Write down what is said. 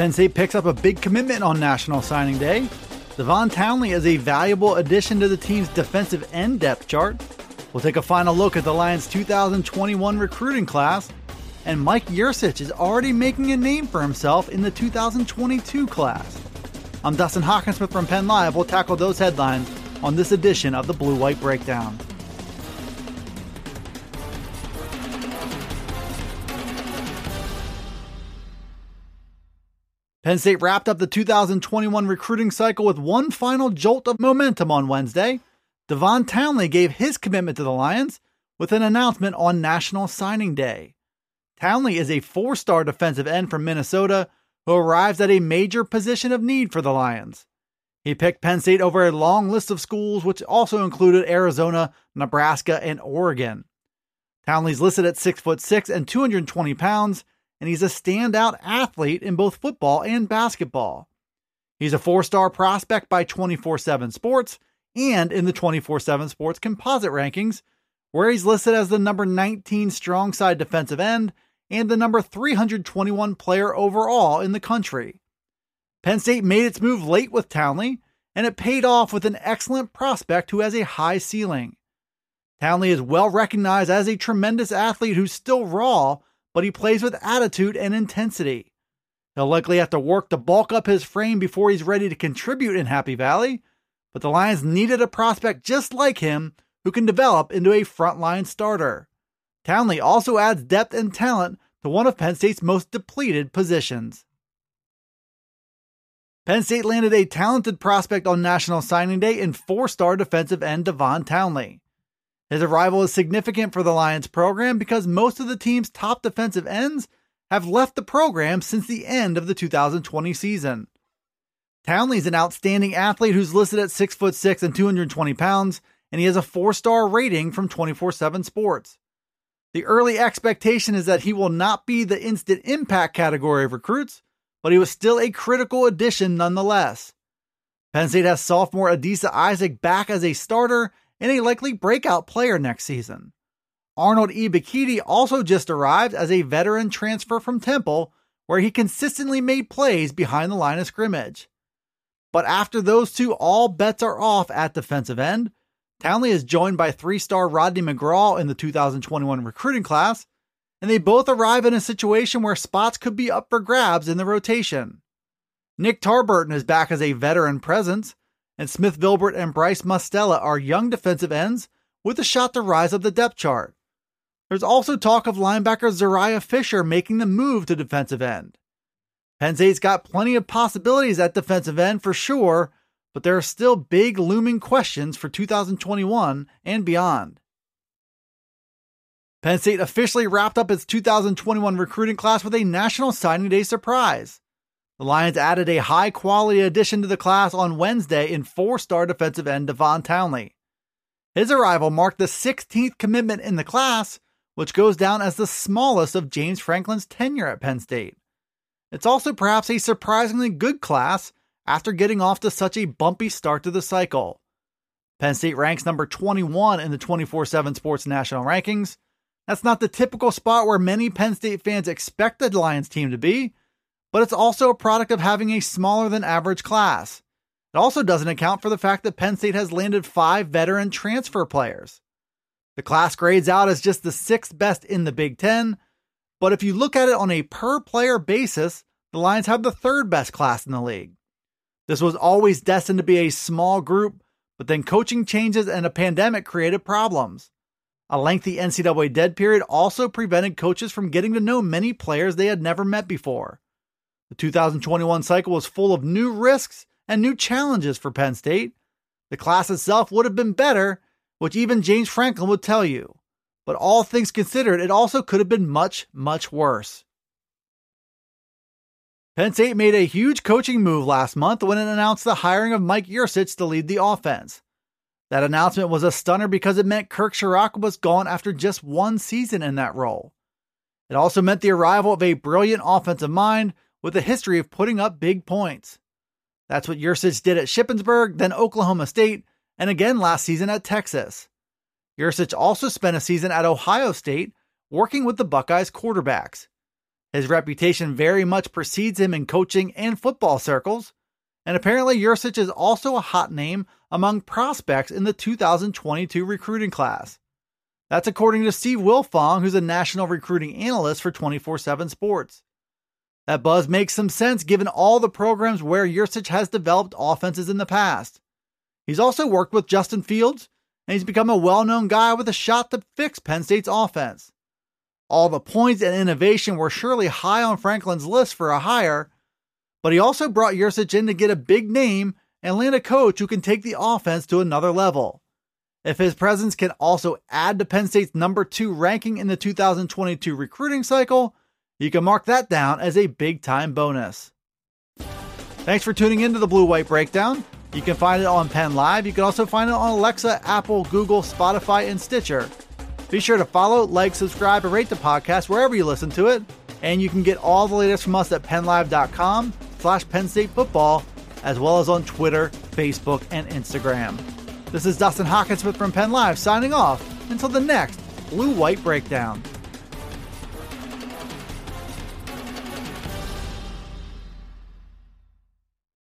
Penn State picks up a big commitment on National Signing Day. Davon Townley is a valuable addition to the team's defensive end depth chart. We'll take a final look at the Lions' 2021 recruiting class, and Mike Yurcich is already making a name for himself in the 2022 class. I'm Dustin Hockensmith from Penn Live. We'll tackle those headlines on this edition of the Blue White Breakdown. Penn State wrapped up the 2021 recruiting cycle with one final jolt of momentum on Wednesday. Davon Townley gave his commitment to the Lions with an announcement on National Signing Day. Townley is a four star defensive end from Minnesota who arrives at a major position of need for the Lions. He picked Penn State over a long list of schools, which also included Arizona, Nebraska, and Oregon. Townley's listed at 6 foot 6 and 220 pounds and he's a standout athlete in both football and basketball. He's a four star prospect by 24 7 Sports and in the 24 7 Sports composite rankings, where he's listed as the number 19 strong side defensive end and the number 321 player overall in the country. Penn State made its move late with Townley, and it paid off with an excellent prospect who has a high ceiling. Townley is well recognized as a tremendous athlete who's still raw, but he plays with attitude and intensity. He'll likely have to work to bulk up his frame before he's ready to contribute in Happy Valley, but the Lions needed a prospect just like him who can develop into a frontline starter. Townley also adds depth and talent to one of Penn State's most depleted positions. Penn State landed a talented prospect on National Signing Day in four star defensive end Davon Townley. His arrival is significant for the Lions program because most of the team's top defensive ends have left the program since the end of the 2020 season. Townley's an outstanding athlete who's listed at 6 foot 6 and 220 pounds, and he has a 4-star rating from 24/7 Sports. The early expectation is that he will not be the instant impact category of recruits, but he was still a critical addition nonetheless. Penn State has sophomore Adisa Isaac back as a starter and a likely breakout player next season. Arnold E. Ebiketie also just arrived as a veteran transfer from Temple, where he consistently made plays behind the line of scrimmage. But after those two, all bets are off at defensive end. Townley is joined by three star Rodney McGraw in the 2021 recruiting class, and they both arrive in a situation where spots could be up for grabs in the rotation. Nick Tarburton is back as a veteran presence, and Smith Vilbert and Bryce Mustella are young defensive ends with a shot to rise up the depth chart. There's also talk of linebacker Zuriah Fisher making the move to defensive end. Penn State's got plenty of possibilities at defensive end for sure, but there are still big looming questions for 2021 and beyond. Penn State officially wrapped up its 2021 recruiting class with a National Signing Day surprise. The Lions added a high quality addition to the class on Wednesday in four star defensive end Davon Townley. His arrival marked the 16th commitment in the class, which goes down as the smallest of James Franklin's tenure at Penn State. It's also perhaps a surprisingly good class after getting off to such a bumpy start to the cycle. Penn State ranks number 21 in the 24 7 Sports National Rankings. That's not the typical spot where many Penn State fans expect the Lions team to be, but it's also a product of having a smaller than average class. It also doesn't account for the fact that Penn State has landed five veteran transfer players. The class grades out as just the sixth best in the Big Ten, but if you look at it on a per player basis, the Lions have the third best class in the league. This was always destined to be a small group, but then coaching changes and a pandemic created problems. A lengthy NCAA dead period also prevented coaches from getting to know many players they had never met before. The 2021 cycle was full of new risks and new challenges for Penn State. The class itself would have been better, which even James Franklin would tell you. But all things considered, it also could have been much, much worse. Penn State made a huge coaching move last month when it announced the hiring of Mike Yurcich to lead the offense. That announcement was a stunner because it meant Kirk Ciarrocca was gone after just one season in that role. It also meant the arrival of a brilliant offensive mind with a history of putting up big points. That's what Yurcich did at Shippensburg, then Oklahoma State, and again last season at Texas. Yurcich also spent a season at Ohio State working with the Buckeyes quarterbacks. His reputation very much precedes him in coaching and football circles, and apparently Yurcich is also a hot name among prospects in the 2022 recruiting class. That's according to Steve Wiltfong, who's a national recruiting analyst for 24 7 Sports. That buzz makes some sense given all the programs where Yurcich has developed offenses in the past. He's also worked with Justin Fields, and he's become a well known guy with a shot to fix Penn State's offense. All the points and innovation were surely high on Franklin's list for a hire, but he also brought Yurcich in to get a big name and land a coach who can take the offense to another level. If his presence can also add to Penn State's number two ranking in the 2022 recruiting cycle, you can mark that down as a big time bonus. Thanks for tuning in to the Blue White Breakdown. You can find it on Penn Live. You can also find it on Alexa, Apple, Google, Spotify, and Stitcher. Be sure to follow, like, subscribe, and rate the podcast wherever you listen to it. And you can get all the latest from us at pennlive.com slash Penn State Football, as well as on Twitter, Facebook, and Instagram. This is Dustin Hockensmith from Penn Live signing off until the next Blue White Breakdown.